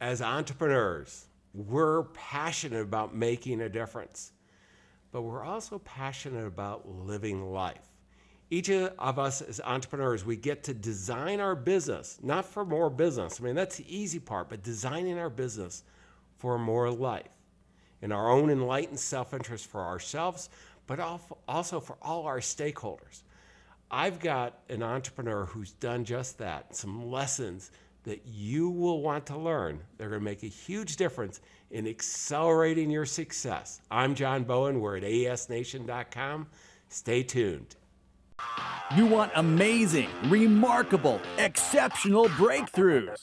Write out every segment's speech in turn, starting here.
as entrepreneurs, we're passionate about making a difference, but we're also passionate about living life. Each of us as entrepreneurs, we get to design our business, not for more business. I mean, that's the easy part, but designing our business for more life in our own enlightened self interest for ourselves, but also for all our stakeholders. I've got an entrepreneur who's done just that, some lessons that you will want to learn. They're going to make a huge difference in accelerating your success. I'm John Bowen. We're at aesnation.com. Stay tuned. You want amazing, remarkable, exceptional breakthroughs.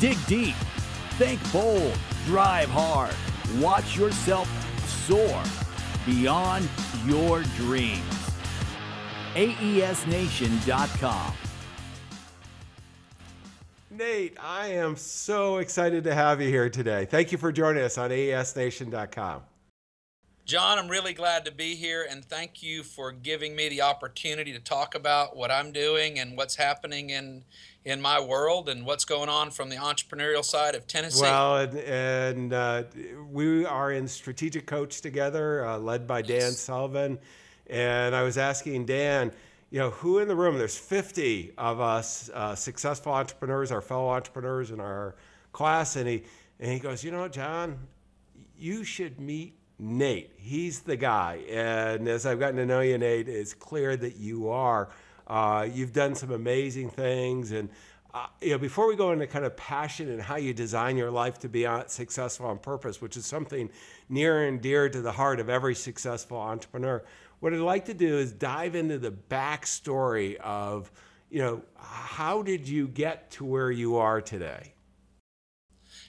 Dig deep, think bold, drive hard, watch yourself soar beyond your dreams. AESNation.com. Nate, I am so excited to have you here today. Thank you for joining us on AESNation.com. John, I'm really glad to be here and thank you for giving me the opportunity to talk about what I'm doing and what's happening in in my world and what's going on from the entrepreneurial side of Tennessee. Well, and, and uh, we are in Strategic Coach together, uh, led by Dan yes. Sullivan. And I was asking Dan, you know, who in the room, there's 50 of us uh, successful entrepreneurs, our fellow entrepreneurs in our class. And he, and he goes, you know, John, you should meet Nate. He's the guy. And as I've gotten to know you, Nate, it's clear that you are. Uh, you've done some amazing things. And, uh, you know, before we go into kind of passion and how you design your life to be successful on purpose, which is something near and dear to the heart of every successful entrepreneur, what I'd like to do is dive into the backstory of, you know, how did you get to where you are today?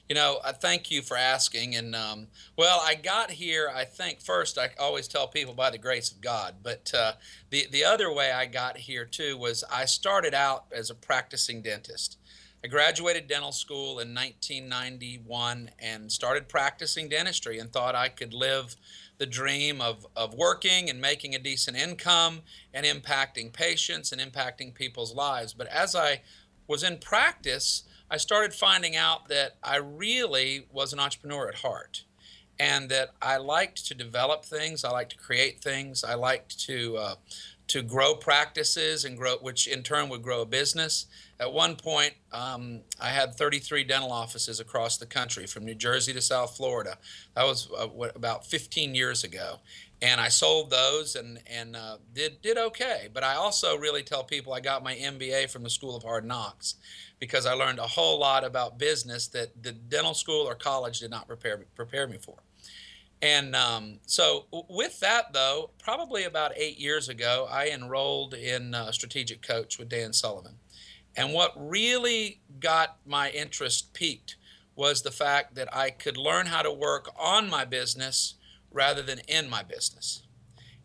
You know, I thank you for asking. And um, well, I got here. I think first, I always tell people by the grace of God. But uh, the the other way I got here too was I started out as a practicing dentist. I graduated dental school in 1991 and started practicing dentistry and thought I could live the dream of, of working and making a decent income and impacting patients and impacting people's lives. But as I was in practice, I started finding out that I really was an entrepreneur at heart and that I liked to develop things, I liked to create things, I liked to uh, to grow practices and grow, which in turn would grow a business. At one point, um, I had 33 dental offices across the country, from New Jersey to South Florida. That was uh, what, about 15 years ago, and I sold those and and uh, did did okay. But I also really tell people I got my MBA from the School of Hard Knocks, because I learned a whole lot about business that the dental school or college did not prepare prepare me for. And um, so, with that, though, probably about eight years ago, I enrolled in uh, Strategic Coach with Dan Sullivan. And what really got my interest peaked was the fact that I could learn how to work on my business rather than in my business.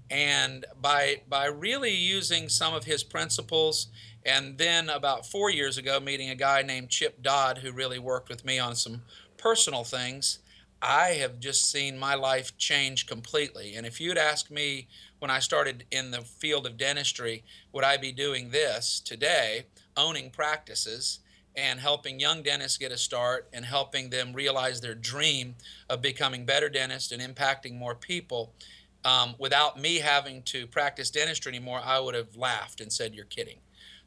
And by, by really using some of his principles, and then about four years ago, meeting a guy named Chip Dodd who really worked with me on some personal things, I have just seen my life change completely. And if you'd asked me when I started in the field of dentistry, would I be doing this today, owning practices and helping young dentists get a start and helping them realize their dream of becoming better dentists and impacting more people? Um, without me having to practice dentistry anymore, I would have laughed and said, You're kidding.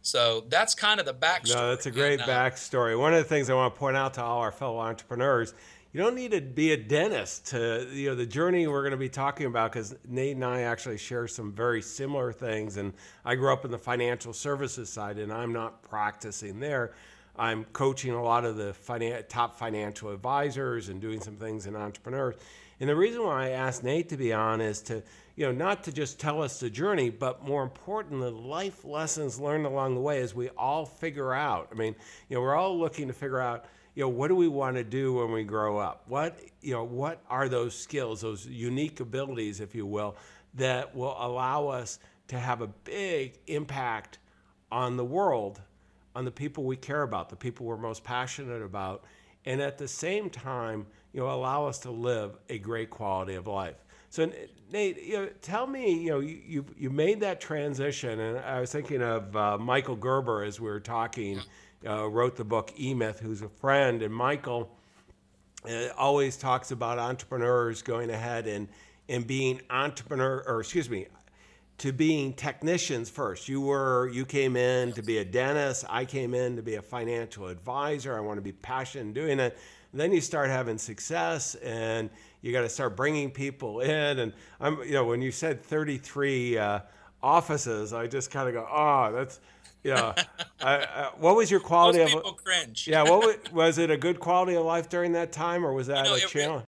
So that's kind of the backstory. No, that's a great and, uh, backstory. One of the things I want to point out to all our fellow entrepreneurs you don't need to be a dentist to you know the journey we're going to be talking about because nate and i actually share some very similar things and i grew up in the financial services side and i'm not practicing there. I'm coaching a lot of the finan- top financial advisors and doing some things in entrepreneurs. And the reason why i asked nate to be on is to you know not to just tell us the journey but more important the life lessons learned along the way as we all figure out. I mean you know we're all looking to figure out you know, what do we want to do when we grow up? What, you know, what are those skills, those unique abilities, if you will, that will allow us to have a big impact on the world, on the people we care about, the people we're most passionate about, and at the same time, you know, allow us to live a great quality of life. So, Nate, you know, tell me, you know, you, you, made that transition, and I was thinking of uh, Michael Gerber as we were talking uh, wrote the book E Myth, who's a friend, and Michael uh, always talks about entrepreneurs going ahead and and being entrepreneur, or excuse me, to being technicians first. You were you came in to be a dentist. I came in to be a financial advisor. I want to be passionate in doing it. Then you start having success, and you got to start bringing people in. And I'm, you know, when you said 33 uh, offices, I just kind of go, oh, that's, yeah. I, I, what was your quality Most of? people cringe. Yeah, what was, was it? A good quality of life during that time, or was that know, a it- it- challenge?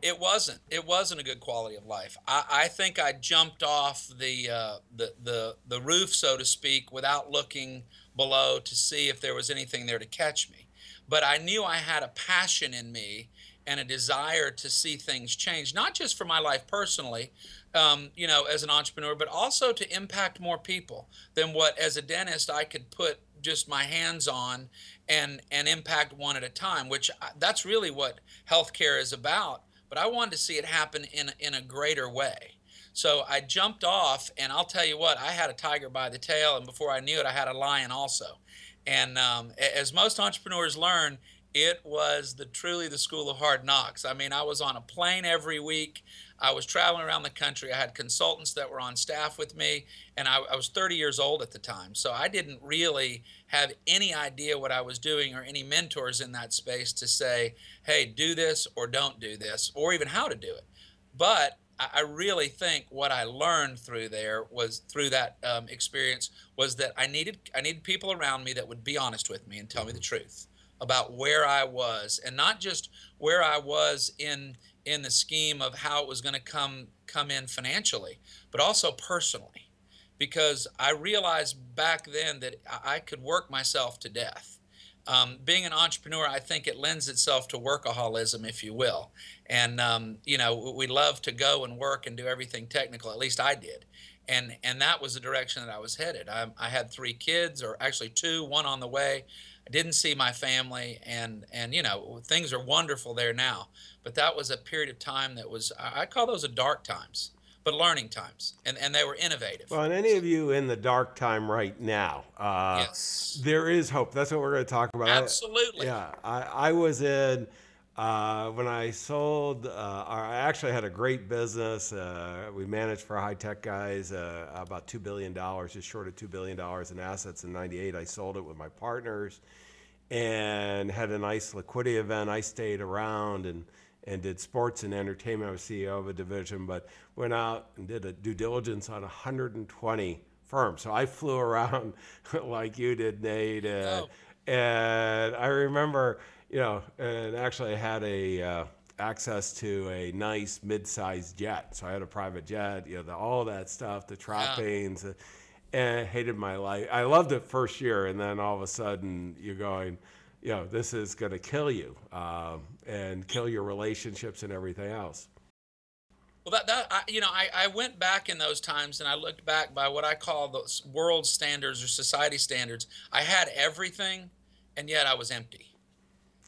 It wasn't. It wasn't a good quality of life. I, I think I jumped off the, uh, the the the roof, so to speak, without looking below to see if there was anything there to catch me. But I knew I had a passion in me and a desire to see things change, not just for my life personally, um, you know, as an entrepreneur, but also to impact more people than what, as a dentist, I could put just my hands on and and impact one at a time. Which I- that's really what healthcare is about. But I wanted to see it happen in in a greater way. So I jumped off, and I'll tell you what, I had a tiger by the tail, and before I knew it, I had a lion also. And um, as most entrepreneurs learn, it was the truly the school of hard knocks. I mean, I was on a plane every week. I was traveling around the country. I had consultants that were on staff with me, and I, I was 30 years old at the time. So I didn't really have any idea what I was doing or any mentors in that space to say, hey, do this or don't do this, or even how to do it. But I I really think what I learned through there was through that um, experience was that I needed I needed people around me that would be honest with me and tell me the truth about where I was and not just where I was in in the scheme of how it was going to come come in financially, but also personally, because I realized back then that I could work myself to death. Um, being an entrepreneur, I think it lends itself to workaholism, if you will. And um, you know, we love to go and work and do everything technical. At least I did, and and that was the direction that I was headed. I, I had three kids, or actually two, one on the way. I didn't see my family, and and you know, things are wonderful there now. But that was a period of time that was I I call those a dark times, but learning times, and and they were innovative. Well, and any of you in the dark time right now, uh, yes, there is hope. That's what we're going to talk about. I- absolutely. Yeah, I, I was in uh, when I sold. Uh, I actually had a great business. Uh, we managed for high tech guys uh, about two billion dollars, just short of two billion dollars in assets in '98. I sold it with my partners and had a nice liquidity event. I stayed around and and did sports and entertainment. I was CEO of a division, but went out and did a due diligence on 120 firms. So I flew around like you did, Nate. And, Oh. and I remember, you know, and actually I had a uh, access to a nice mid-sized jet. So I had a private jet, you know, the, all that stuff, the trappings. uh, And I hated my life. I loved it first year, and then all of a sudden you're going, you know, this is going to kill you um, and kill your relationships and everything else. Well, that, that I, you know, I, I went back in those times and I looked back by what I call the world standards or society standards. I had everything, and yet I was empty.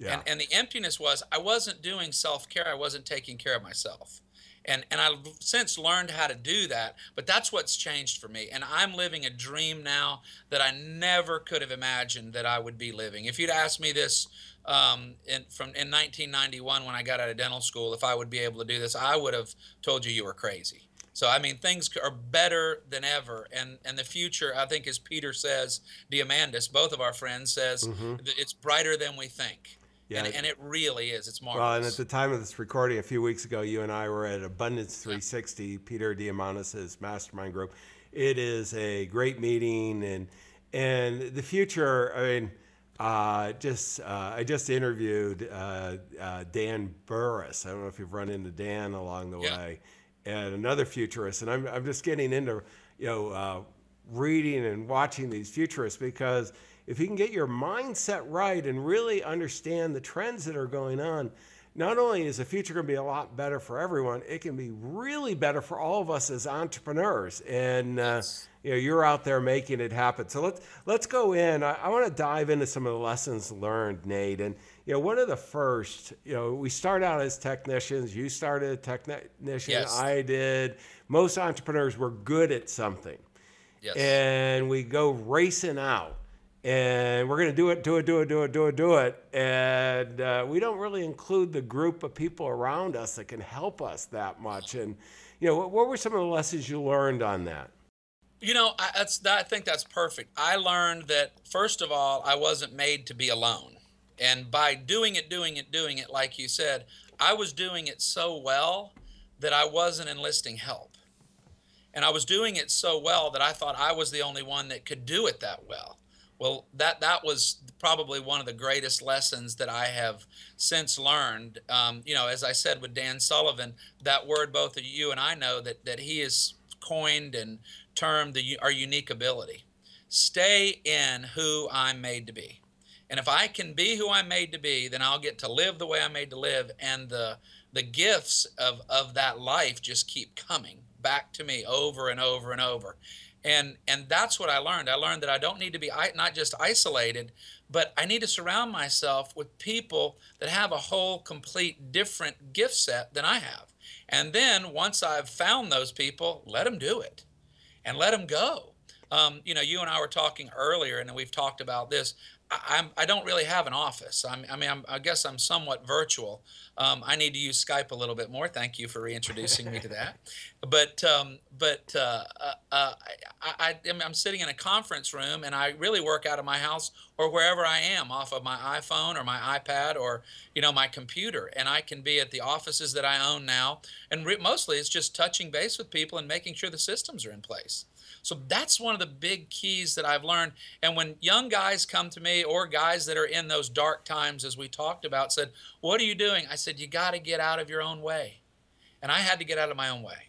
Yeah. And, and the emptiness was I wasn't doing self care. I wasn't taking care of myself. And, and I've since learned how to do that, but that's what's changed for me. And I'm living a dream now that I never could have imagined that I would be living. If you'd asked me this um, in, from in 1991 when I got out of dental school, if I would be able to do this, I would have told you you were crazy. So I mean, things are better than ever, and and the future, I think, as Peter says, Diamandis, both of our friends says, th- it's brighter than we think. Yeah. And, and it really is. It's marvelous. Well, and at the time of this recording, a few weeks ago, you and I were at Abundance 360, Peter Diamandis' mastermind group. It is a great meeting, and and the future. I mean, uh, just uh, I just interviewed uh, uh, Dan Burrus. I don't know if you've run into Dan along the Yeah. way, and another futurist. And I'm I'm just getting into you know uh, reading and watching these futurists because if you can get your mindset right and really understand the trends that are going on, not only is the future going to be a lot better for everyone, it can be really better for all of us as entrepreneurs. And uh, you know, you're out there making it happen. So let's let's go in. I, I want to dive into some of the lessons learned, Nate. And you know, one of the first, you know, we start out as technicians. You started a technician. Yes. I did. Most entrepreneurs were good at something yes. and we go racing out and we're going to do it, do it, do it, do it, do it, do it. And uh, we don't really include the group of people around us that can help us that much. And, you know, what, what were some of the lessons you learned on that? You know, I, that's that, I think that's perfect. I learned that first of all, I wasn't made to be alone, and by doing it, doing it, doing it, like you said, I was doing it so well that I wasn't enlisting help, and I was doing it so well that I thought I was the only one that could do it that well. Well, that that was probably one of the greatest lessons that I have since learned. Um, you know, as I said with Dan Sullivan, that word both of you and I know that that he has coined and termed the our unique ability. Stay in who I'm made to be. And if I can be who I'm made to be, then I'll get to live the way I'm made to live and the the gifts of of that life just keep coming back to me over and over and over. And and that's what I learned. I learned that I don't need to be not just isolated, but I need to surround myself with people that have a whole complete different gift set than I have. And then once I've found those people, let them do it and let them go. Um, you know, you and I were talking earlier, and we've talked about this. I, I'm, I don't really have an office. I'm, I mean, I'm, i guess I'm somewhat virtual. Um, I need to use Skype a little bit more. Thank you for reintroducing me to that. But, um, but uh, uh, uh I, I, I'm sitting in a conference room, and I really work out of my house or wherever I am, off of my iPhone or my iPad or you know my computer, and I can be at the offices that I own now. And re- mostly, it's just touching base with people and making sure the systems are in place. So that's one of the big keys that I've learned. And when young guys come to me or guys that are in those dark times, as we talked about, said, What are you doing? I said, You got to get out of your own way. And I had to get out of my own way.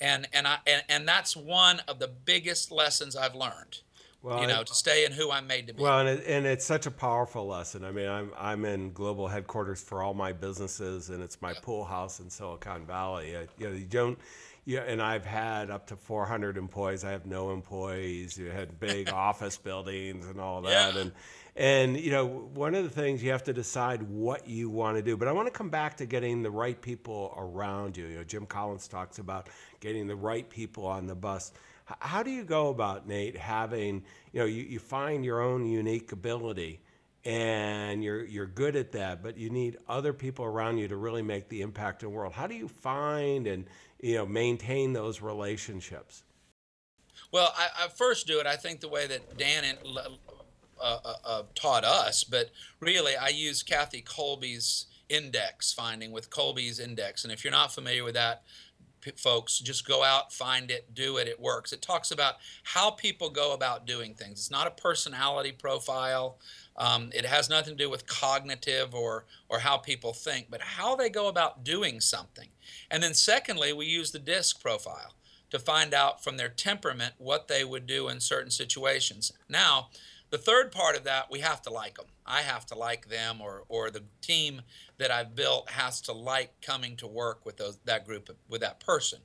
And, and, I, and, and that's one of the biggest lessons I've learned. Well, you know, to stay in who I'm made to be. Well, and, it, and it's such a powerful lesson. I mean, I'm I'm in global headquarters for all my businesses, and it's my pool house in Silicon Valley. I, you know, you don't yeah, and I've had up to 400 employees. I have no employees. You had big office buildings and all that, yeah. and and you know one of the things you have to decide what you want to do. But I want to come back to getting the right people around you. You know, Jim Collins talks about getting the right people on the bus. How do you go about Nate having you know you, you find your own unique ability? And you're you're good at that, but you need other people around you to really make the impact in the world. How do you find and you know maintain those relationships? Well, I, I first do it. I think the way that Dan uh, uh, uh, taught us, but really, I use Kathy Kolbe's index finding with Kolbe's index. And if you're not familiar with that, folks, just go out, find it, do it. It works. It talks about how people go about doing things. It's not a personality profile. Um, it has nothing to do with cognitive or or how people think, but how they go about doing something. And then secondly, we use the disc profile to find out from their temperament what they would do in certain situations. Now, the third part of that, we have to like them. I have to like them, or or the team that I've built has to like coming to work with those that group with that person.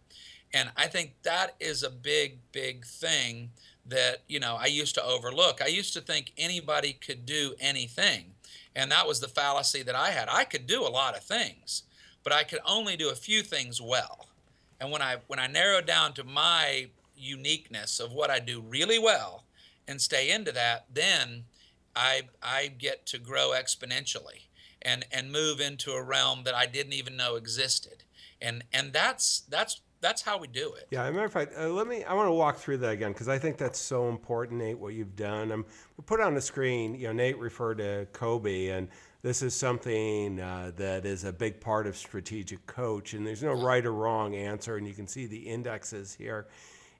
And I think that is a big, big thing that you know I used to overlook. I used to think anybody could do anything, and that was the fallacy that I had. I could do a lot of things, but I could only do a few things well. And when I when I narrowed down to my uniqueness of what I do really well and stay into that, then I I get to grow exponentially and and move into a realm that I didn't even know existed. And and that's that's that's how we do it. Yeah, as a matter of fact, uh, let me. I want to walk through that again because I think that's so important, Nate. What you've done. Um, we put on the screen. You know, Nate referred to Kolbe, and this is something uh, that is a big part of strategic coach. And there's no right or wrong answer, and you can see the indexes here.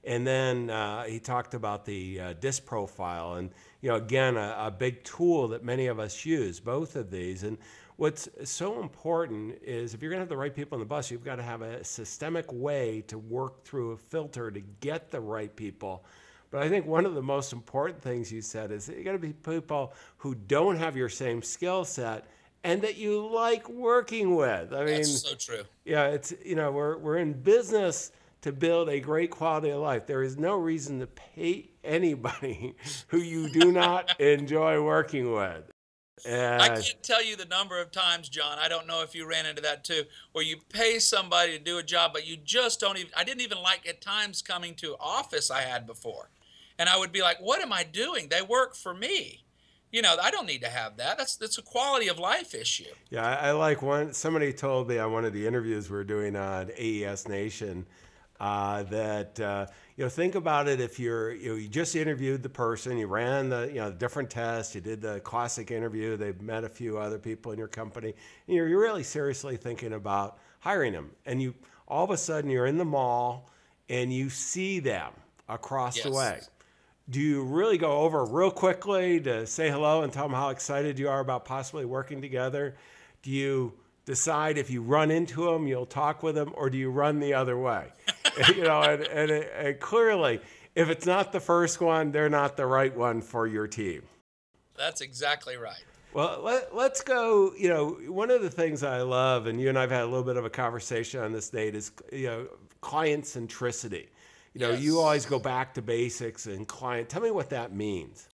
And then uh, he talked about the uh, disc profile, and you know, again, a, a big tool that many of us use. Both of these, and what's so important is if you're going to have the right people on the bus, you've got to have a systemic way to work through a filter to get the right people. But I think one of the most important things you said is that you got to be people who don't have your same skill set and that you like working with. I mean, That's so true. Yeah, it's you know we're we're in business to build a great quality of life. There is no reason to pay anybody who you do not enjoy working with. I can't tell you the number of times, John. I don't know if you ran into that too, where you pay somebody to do a job, but you just don't even. I didn't even like at times coming to office I had before, and I would be like, "What am I doing? They work for me." You know, I don't need to have that. That's that's a quality of life issue. Yeah, I, I like one. Somebody told me on one of the interviews we are doing on AES Nation uh, that uh, you know think about it if you're you, know, you just interviewed the person, you ran the you know different tests, you did the classic interview, they've met a few other people in your company, and you're, you're really seriously thinking about hiring them, and you all of a sudden you're in the mall and you see them across Yes. the way do you really go over real quickly to say hello and tell them how excited you are about possibly working together? Do you decide if you run into them, you'll talk with them, or do you run the other way? you know, and, and, and clearly, if it's not the first one, they're not the right one for your team. That's exactly right. Well, let, let's go. You know, one of the things I love, and you and I've had a little bit of a conversation on this date, is you know, client centricity. You know, you always go back to basics and client. Tell me what that means.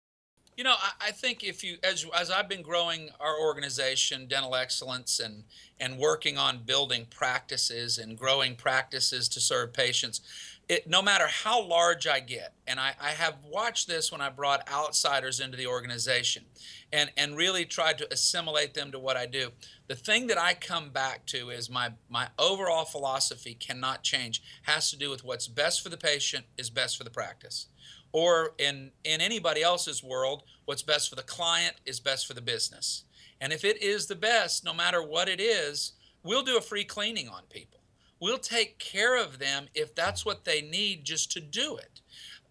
You know, I, I think if you, as as I've been growing our organization, Dental Excellence, and and working on building practices and growing practices to serve patients, it no matter how large I get, and I, I have watched this when I brought outsiders into the organization, and and really tried to assimilate them to what I do. The thing that I come back to is my my overall philosophy cannot change. Has to do with what's best for the patient is best for the practice or in in anybody else's world what's best for the client is best for the business. And if it is the best no matter what it is we'll do a free cleaning on people. We'll take care of them if that's what they need just to do it.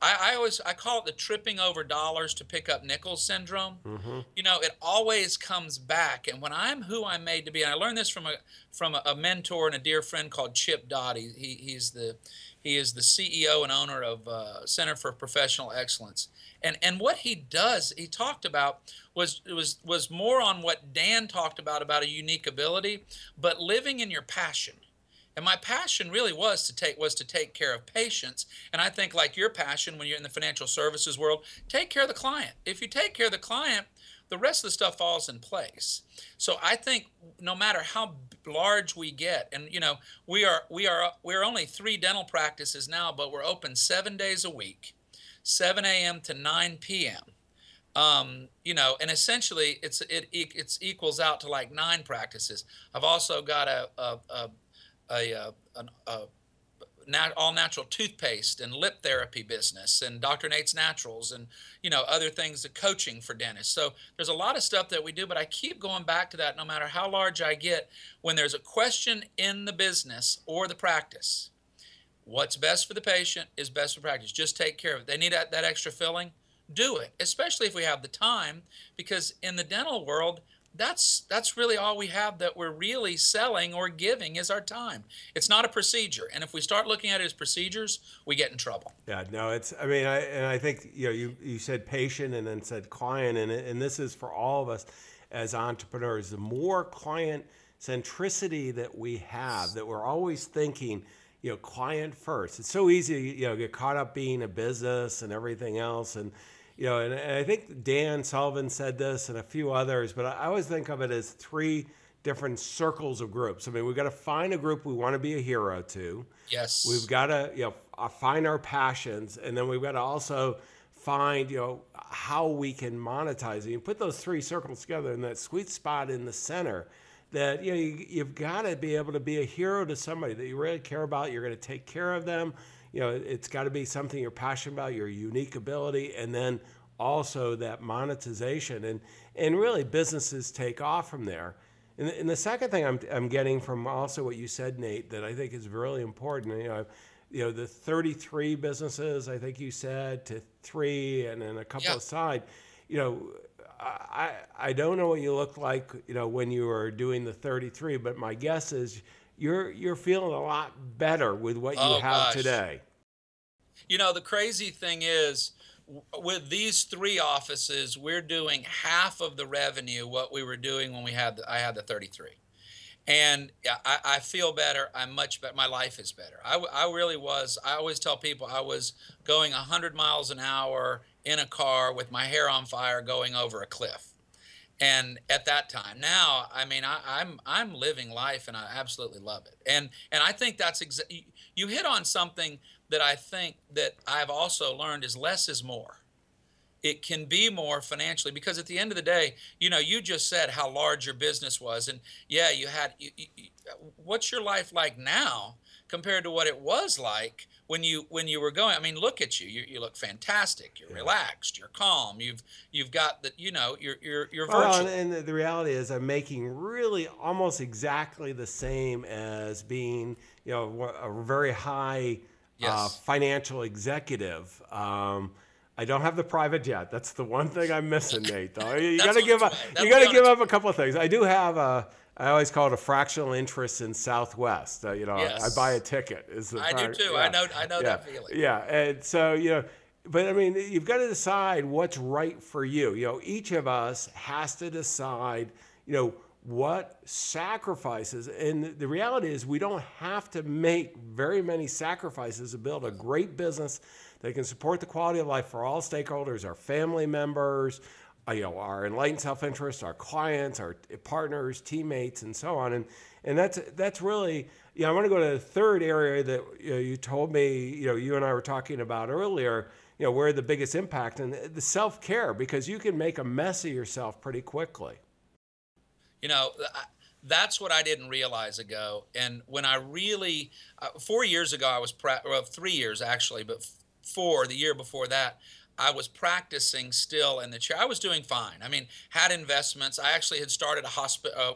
I, I always i call it the tripping over dollars to pick up nickels syndrome. Mm-hmm. You know it always comes back. And when i'm who i'm made to be and i learned this from a from a, a mentor and a dear friend called chip dodd he, he, he's the he is the ceo and owner of uh, center for professional excellence and and what he does he talked about was was was more on what dan talked about about a unique ability but living in your passion and my passion really was to take was to take care of patients. And I think like your passion when you're in the financial services world, take care of the client. If you take care of the client, the rest of the stuff falls in place. So I think no matter how large we get, and you know, we are we are we're only three dental practices now, but we're open seven days a week, 7 a.m. to 9 p.m um, you know, and essentially it's it it's equals out to like nine practices. I've also got a a a a, a, a nat- all natural toothpaste and lip therapy business and Dr. Nate's Naturals and you know other things the coaching for dentists. So there's a lot of stuff that we do, but I keep going back to that no matter how large I get when there's a question in the business or the practice. What's best for the patient is best for practice. Just take care of it. They need that, that extra filling, do it, especially if we have the time, because in the dental world, that's that's really all we have that we're really selling or giving is our time. It's not a procedure, and if we start looking at it as procedures, we get in trouble. Yeah, no, it's. I mean, I and I think you know, you you said patient and then said client, and and this is for all of us as entrepreneurs. The more client centricity that we have, that we're always thinking, you know, client first. It's so easy, you know, get caught up being a business and everything else, and you know, and, and I think Dan Sullivan said this and a few others, but I, I always think of it as three different circles of groups. I mean, we've got to find a group we want to be a hero to. Yes. We've got to you know uh, find our passions, and then we've got to also find you know how we can monetize it. You put those three circles together in that sweet spot in the center. That you know you, you've got to be able to be a hero to somebody that you really care about. You're going to take care of them. You know it's got to be something you're passionate about, your unique ability, and then also that monetization and and really businesses take off from there. And the, and the second thing I'm, I'm getting from also what you said, Nate, that I think is really important, you know, you know, the 33 businesses, I think you said, to three and then a couple Yeah. aside, you know, I, I don't know what you look like, you know, when you were doing the 33, but my guess is you're, you're feeling a lot better with what you Oh, have gosh. today. You know, the crazy thing is, with these three offices, we're doing half of the revenue what we were doing when we had the, I had the 33. And I, I feel better. I'm much better. My life is better. I, I really was. I always tell people I was going 100 miles an hour in a car with my hair on fire going over a cliff. And at that time now i mean I, am I'm, I'm living life and i absolutely love it. And and i think that's exa- you hit on something that i think that i've also learned is less is more. It can be more financially because at the end of the day you know you just said how large your business was and yeah you had you, you, what's your life like now compared to what it was like when you when you were going. I mean, look at you. You, you look fantastic. You're yeah. relaxed. You're calm. You've you've got the you know you're you're you're well, and, and, the reality is, I'm making really almost exactly the same as being you know a very high uh, yes. uh, financial executive. Um, I don't have the private jet. That's the one thing I'm missing, Nate. Though you got to give up. You got to give up a couple of things. I do have a I always call it a fractional interest in Southwest. Uh, you know, yes. I buy a ticket. Is the I do too. Yeah. I know. I know yeah. that feeling. Yeah, and so you know, but I mean, you've got to decide what's right for you. You know, each of us has to decide. You know, what sacrifices, and the reality is, we don't have to make very many sacrifices to build a great business that can support the quality of life for all stakeholders, our family members you know, our enlightened self-interest, our clients, our partners, teammates, and so on. And and that's that's really, you know, I want to go to the third area that you, know, you told me, you know, you and I were talking about earlier. You know, where the biggest impact and the self-care because you can make a mess of yourself pretty quickly. You know. that's what I didn't realize ago. And when I really, uh, four years ago, I was, pra- well, three years actually, but four, the year before that, I was practicing still in the chair. I was doing fine. I mean, had investments. I actually had started a hospital, uh,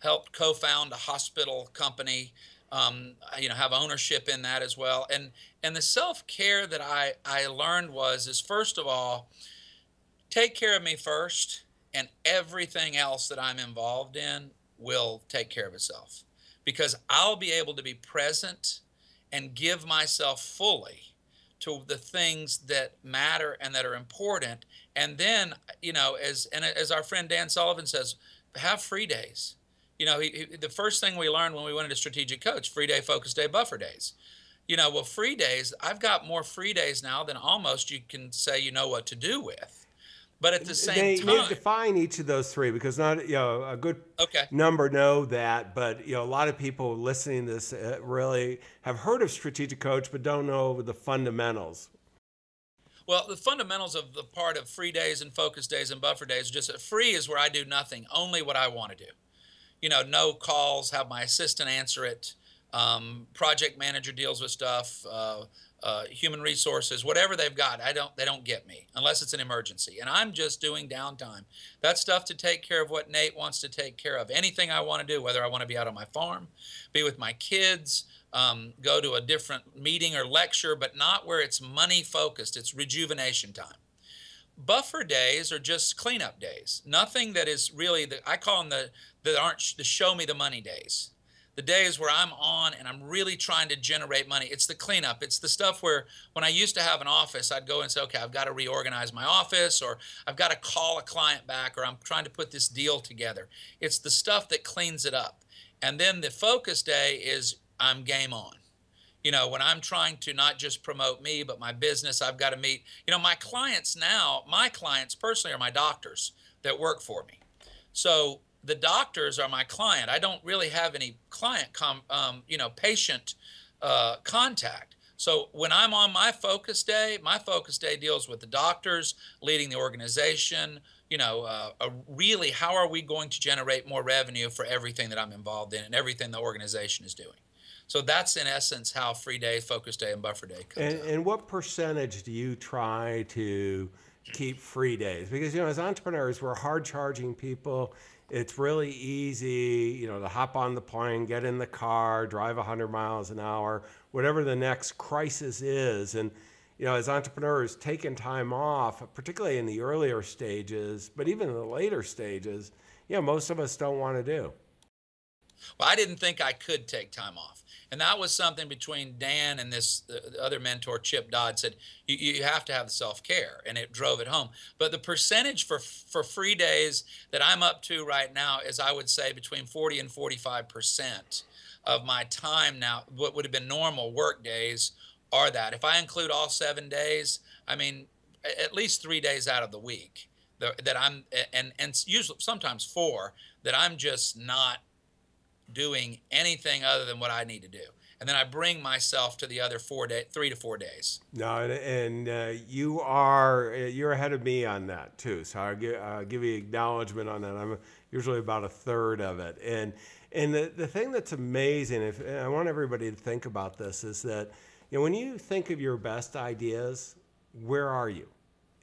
helped co-found a hospital company. Um, you know, have ownership in that as well. And and the self care that I I learned was is first of all, take care of me first, and everything else that I'm involved in will take care of itself, because I'll be able to be present and give myself fully to the things that matter and that are important. And then, you know, as and as our friend Dan Sullivan says, have free days. You know, he, he, the first thing we learned when we went into strategic coach, free day, focus day, buffer days. You know, well, free days, I've got more free days now than almost you can say you know what to do with. But at the same they, time, they define each of those three because not you know a good okay. number know that, but you know a lot of people listening to this uh, really have heard of strategic coach but don't know the fundamentals. Well, the fundamentals of the part of free days and focus days and buffer days just that free is where I do nothing, only what I want to do. You know, no calls, have my assistant answer it. Um, project manager deals with stuff. Uh, uh, human resources, whatever they've got. I don't, they don't get me unless it's an emergency. And I'm just doing downtime. That's stuff to take care of what Nate wants to take care of. Anything I want to do, whether I want to be out on my farm, be with my kids, um, go to a different meeting or lecture, but not where it's money focused. It's rejuvenation time. Buffer days are just cleanup days. Nothing that is really the I call them the that aren't the show me the money days the days where I'm on and I'm really trying to generate money. It's the cleanup. It's the stuff where when I used to have an office, I'd go and say, okay, I've got to reorganize my office or I've got to call a client back or I'm trying to put this deal together. It's the stuff that cleans it up. And then the focus day is I'm game on. You know, when I'm trying to not just promote me, but my business, I've got to meet, you know, my clients now, my clients personally are my doctors that work for me. So the doctors are my client. I don't really have any client, com, um, you know, patient uh, contact. So when I'm on my focus day, my focus day deals with the doctors leading the organization. You know, uh, really, how are we going to generate more revenue for everything that I'm involved in and everything the organization is doing? So that's in essence how free day, focus day, and buffer day comes. And, and what percentage do you try to keep free days? Because you know, as entrepreneurs, we're hard charging people it's really easy, you know, to hop on the plane, get in the car, drive 100 miles an hour, whatever the next crisis is. And, you know, as entrepreneurs, taking time off, particularly in the earlier stages, but even in the later stages, you know, most of us don't want to do. Well, I didn't think I could take time off and that was something between Dan and this uh, other mentor, Chip Dodd, said you, you have to have self care, and it drove it home. But the percentage for for free days that I'm up to right now is, I would say, between 40 and 45 percent of my time now. What would have been normal work days are that. If I include all seven days, I mean, at least three days out of the week that I'm and and usually sometimes four that I'm just not doing anything other than what I need to do. And then I bring myself to the other four day, three to four days. No, and, and uh, you are uh, you're ahead of me on that too. So I'll give, give you acknowledgement on that. I'm usually about a third of it. And and the, the thing that's amazing, if I want everybody to think about this, is that you know when you think of your best ideas, where are you?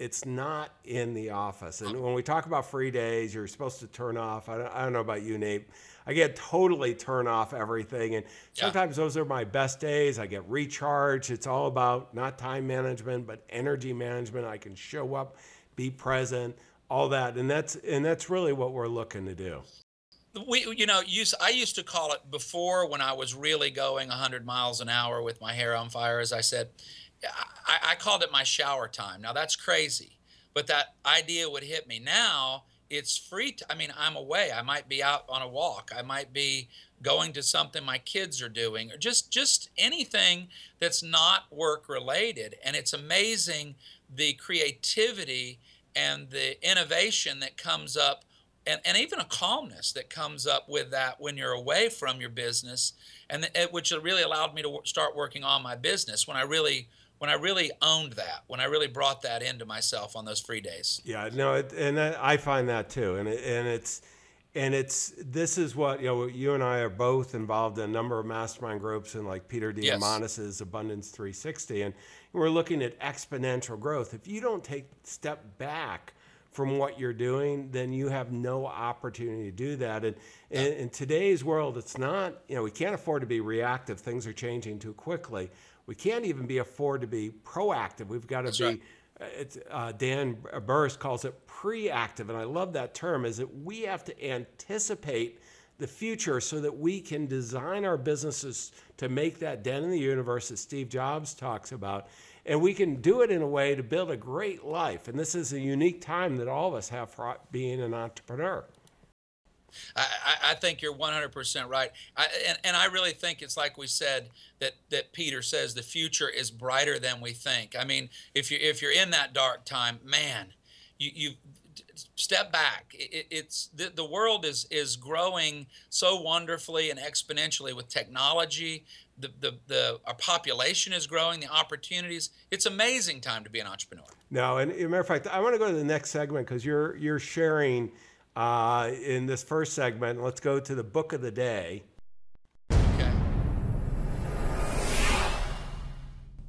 It's not in the office. And when we talk about free days, you're supposed to turn off. I don't, I don't know about you, Nate. I get totally turn off everything. And sometimes yeah. those are my best days. I get recharged. It's all about not time management, but energy management. I can show up, be present, all that. And that's and that's really what we're looking to do. We, you know, use I used to call it before when I was really going 100 miles an hour with my hair on fire. As I said, I, I called it my shower time. Now that's crazy, but that idea would hit me. Now it's free. T- I mean, I'm away. I might be out on a walk. I might be going to something my kids are doing, or just just anything that's not work related. And it's amazing the creativity and the innovation that comes up. And, and even a calmness that comes up with that when you're away from your business, and which really allowed me to start working on my business when I really when I really owned that, when I really brought that into myself on those free days. Yeah, no, it, and I find that too, and it, and it's and it's this is what you know. You and I are both involved in a number of mastermind groups, and like Peter Diamandis's yes. Abundance 360, and we're looking at exponential growth. If you don't take step back from what you're doing, then you have no opportunity to do that. And in, in today's world, it's not you know we can't afford to be reactive. Things are changing too quickly we can't even be afford to be proactive. We've got to That's be. Right. Uh, uh, Dan Burrus calls it pre-active, and I love that term. Is that we have to anticipate the future so that we can design our businesses to make that dent in the universe that Steve Jobs talks about. And we can do it in a way to build a great life. And this is a unique time that all of us have for being an entrepreneur. I, I think you're 100% right. I, and, and I really think it's like we said that, that Peter says the future is brighter than we think. I mean, if, you, if you're in that dark time, man, you, you step back. It, it's the, the world is, is growing so wonderfully and exponentially with technology. The, the, the, our population is growing, the opportunities. It's amazing time to be an entrepreneur. No, and matter of fact, I want to go to the next segment because you're, you're sharing – uh, in this first segment, let's go to the book of the day. Okay.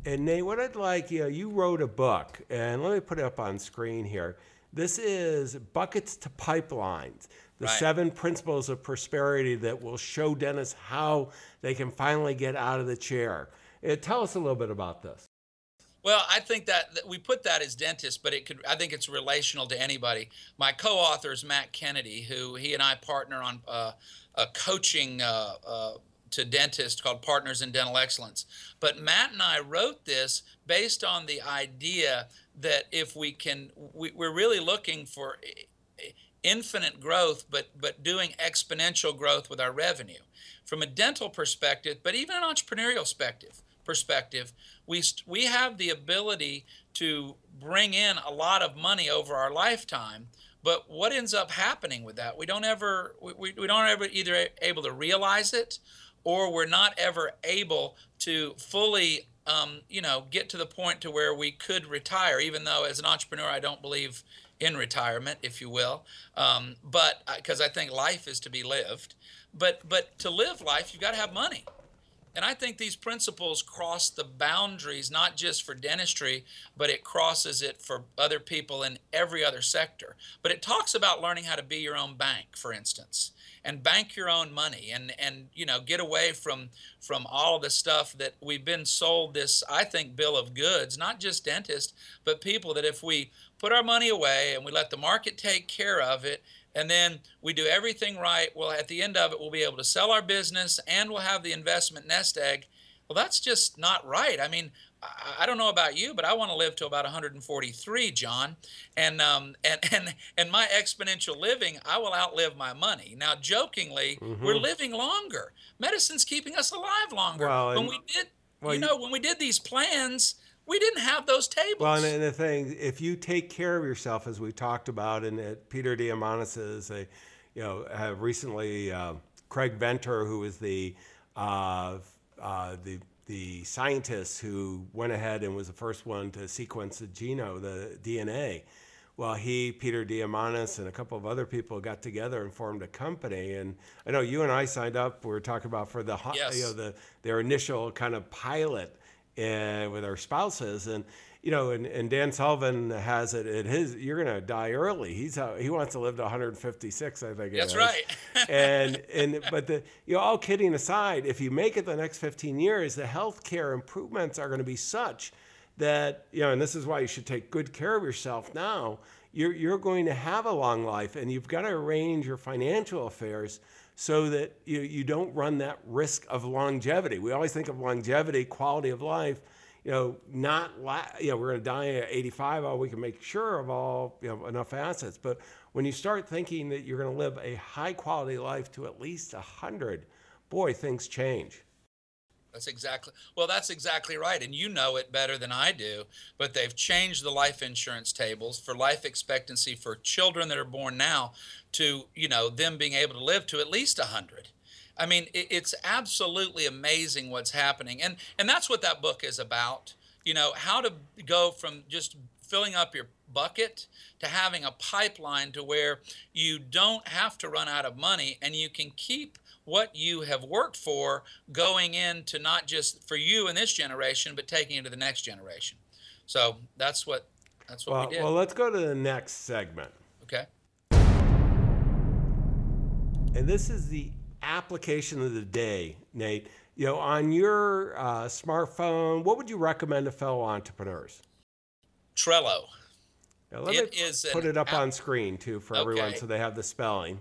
And Nate, what I'd like, you know, you wrote a book, and let me put it up on screen here. This is Buckets to Pipelines the right. seven principles of prosperity that will show dentists how they can finally get out of the chair. Uh, tell us a little bit about this. Well, I think that, that, we put that as dentists, but it could. I think it's relational to anybody. My co-author is Matt Kennedy, who he and I partner on uh, a coaching uh, uh, to dentists called Partners in Dental Excellence. But Matt and I wrote this based on the idea that if we can, we, we're really looking for infinite growth, but but doing exponential growth with our revenue from a dental perspective, but even an entrepreneurial perspective perspective, we, we have the ability to bring in a lot of money over our lifetime. But what ends up happening with that? We don't ever we, we don't ever either able to realize it, or we're not ever able to fully um, you know get to the point to where we could retire. Even though as an entrepreneur, I don't believe in retirement, if you will, um, but because uh, I think life is to be lived. But but to live life, you've got to have money. And I think these principles cross the boundaries, not just for dentistry, but it crosses it for other people in every other sector. But it talks about learning how to be your own bank, for instance, and bank your own money and, and you know, get away from from all of the stuff that we've been sold this, I think, bill of goods, not just dentists, but people that if we put our money away and we let the market take care of it and then we do everything right. Well, at the end of it, we'll be able to sell our business and we'll have the investment nest egg. Well, that's just not right. I mean, I, don't know about you, but I want to live to about 143, John, and um, and and and my exponential living, I will outlive my money. Now, jokingly, mm-hmm. we're living longer. Medicine's keeping us alive longer. Well, when we did, well, you know, when we did these plans, we didn't have those tables. Well, and, the thing, if you take care of yourself, as we talked about, and Peter Diamandis is a, you know, have recently uh, Craig Venter, who was the uh, uh, the the scientist who went ahead and was the first one to sequence the genome, the DNA. Well, he, Peter Diamandis, and a couple of other people got together and formed a company. And I know you and I signed up. We were talking about for the yes. you know the their initial kind of pilot uh, with our spouses and you know and, and dan sullivan has it at his you're going to die early. He's how he wants to live to 156 i think that's right. And and but the you know all kidding aside if you make it the next 15 years the health care improvements are going to be such that you know and this is why you should take good care of yourself now. You're, you're going to have a long life and you've got to arrange your financial affairs so that you, you don't run that risk of longevity. We always think of longevity, quality of life, you know, not, la- you know, we're going to die at 85, oh, we can make sure of all, you know, enough assets. But when you start thinking that you're going to live a high quality life to at least 100, boy, things change. That's exactly well. That's exactly right, and you know it better than I do. But they've changed the life insurance tables for life expectancy for children that are born now to you know them being able to live to at least hundred. I mean, it, it's absolutely amazing what's happening, and and that's what that book is about. You know, how to go from just filling up your bucket to having a pipeline to where you don't have to run out of money and you can keep what you have worked for going into not just for you in this generation, but taking it to the next generation. So that's what that's what well, we did. Well, let's go to the next segment. Okay. And this is the application of the day, Nate. You know, on your uh, smartphone, what would you recommend to fellow entrepreneurs? Trello. Now, let It me is put it up app- on screen too for everyone so they have the spelling.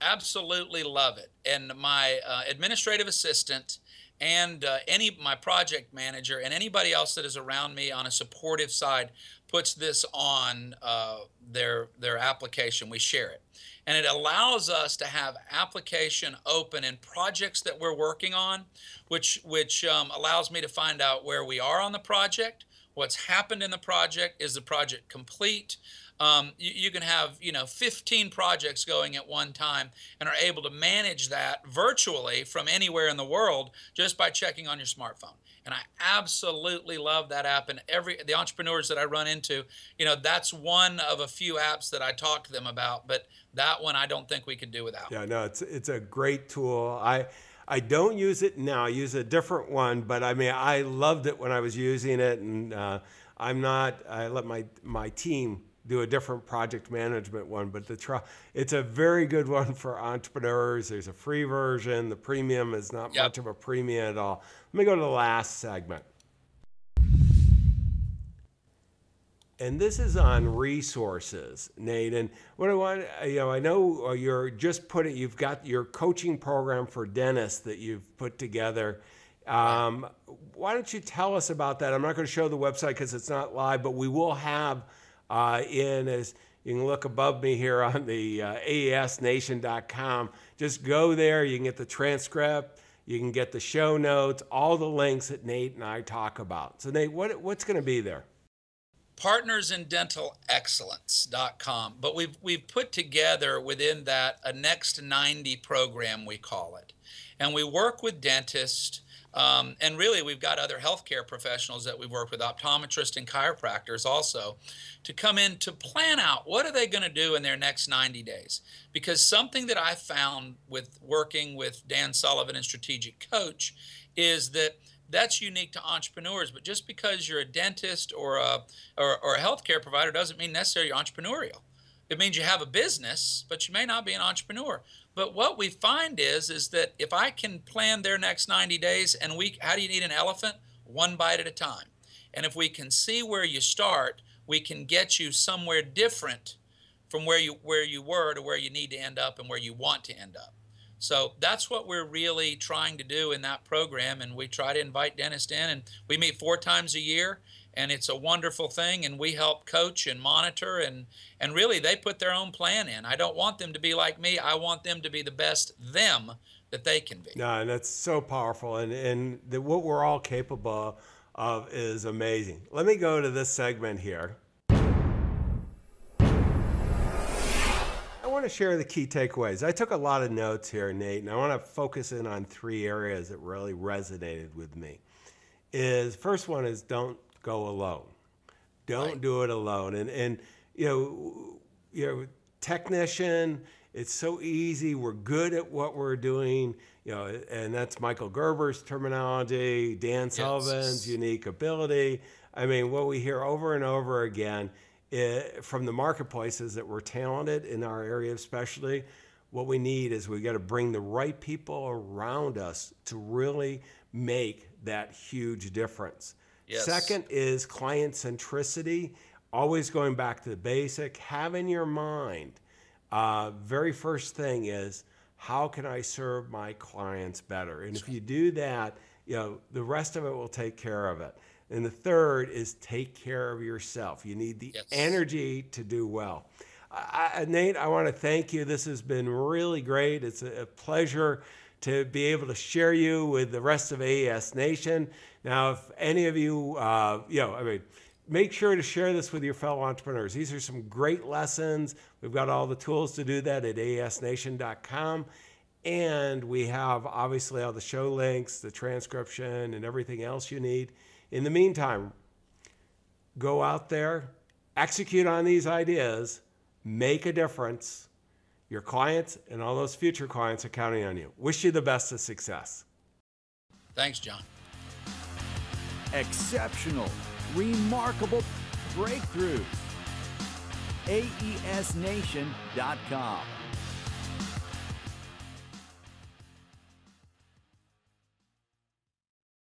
Absolutely love it. And my uh, administrative assistant and uh, any my project manager and anybody else that is around me on a supportive side puts this on uh, their their application. We share it. And it allows us to have application open in projects that we're working on which which um, allows me to find out where we are on the project what's happened in the project is the project complete um, you, you can have you know 15 projects going at one time and are able to manage that virtually from anywhere in the world just by checking on your smartphone and i absolutely love that app and every the entrepreneurs that i run into you know that's one of a few apps that i talk to them about but that one i don't think we could do without Yeah, no, it's it's a great tool. I I don't use it now. I use a different one, but I mean, I loved it when I was using it, and uh, I'm not. I let my my team do a different project management one, but the try, it's a very good one for entrepreneurs. There's a free version. The premium is not Yep. much of a premium at all. Let me go to the last segment. And this is on resources, Nate. And what I want, you know, I know uh, you're just putting, you've got your coaching program for dentists that you've put together. Um, why don't you tell us about that? I'm not going to show the website because it's not live, but we will have uh, in as you can look above me here on the uh, aesnation.com. Just go there. You can get the transcript. You can get the show notes, all the links that Nate and I talk about. So, Nate, what, what's going to be there? partnersindentalexcellence.com but we've we've put together within that a next 90 program we call it and we work with dentists um, and really we've got other healthcare professionals that we've worked with optometrists and chiropractors also to come in to plan out what are they going to do in their next 90 days because something that i found with working with dan sullivan and strategic coach is that that's unique to entrepreneurs. But just because you're a dentist or a or, or a healthcare provider doesn't mean necessarily you're entrepreneurial. It means you have a business, but you may not be an entrepreneur. But what we find is is that if I can plan their next 90 days and we how do you need an elephant? One bite at a time. And if we can see where you start, we can get you somewhere different from where you where you were to where you need to end up and where you want to end up. So that's what we're really trying to do in that program. And we try to invite dentists in, and we meet four times a year. And it's a wonderful thing. And we help coach and monitor, and, and really they put their own plan in. I don't want them to be like me, I want them to be the best them that they can be. No, and that's so powerful, and and the, what we're all capable of is amazing. Let me go to this segment here. I want to share the key takeaways. I took a lot of notes here, Nate, and I want to focus in on three areas that really resonated with me. Is first one is don't go alone. Don't Right. do it alone. And and you know, you know, technician, it's so easy. We're good at what we're doing, you know, and that's Michael Gerber's terminology, Dan Sullivan's unique ability. I mean, what we hear over and over again eh, from the marketplace is that we're talented in our area of specialty. What we need is we got to bring the right people around us to really make that huge difference. Yes. Second is client centricity, always going back to the basic. Have in your mind, uh, very first thing is how can I serve my clients better? And if you do that, you know the rest of it will take care of it. And the third is take care of yourself. You need the Yes. energy to do well. I, Nate, I want to thank you. This has been really great. It's a, a pleasure to be able to share you with the rest of AES Nation. Now, if any of you, uh, you know, I mean, make sure to share this with your fellow entrepreneurs. These are some great lessons. We've got all the tools to do that at aesnation.com. And we have obviously all the show links, the transcription, and everything else you need. In the meantime, go out there, execute on these ideas, make a difference. Your clients and all those future clients are counting on you. Wish you the best of success. Thanks, John. Exceptional, remarkable breakthroughs. E AESNation.com.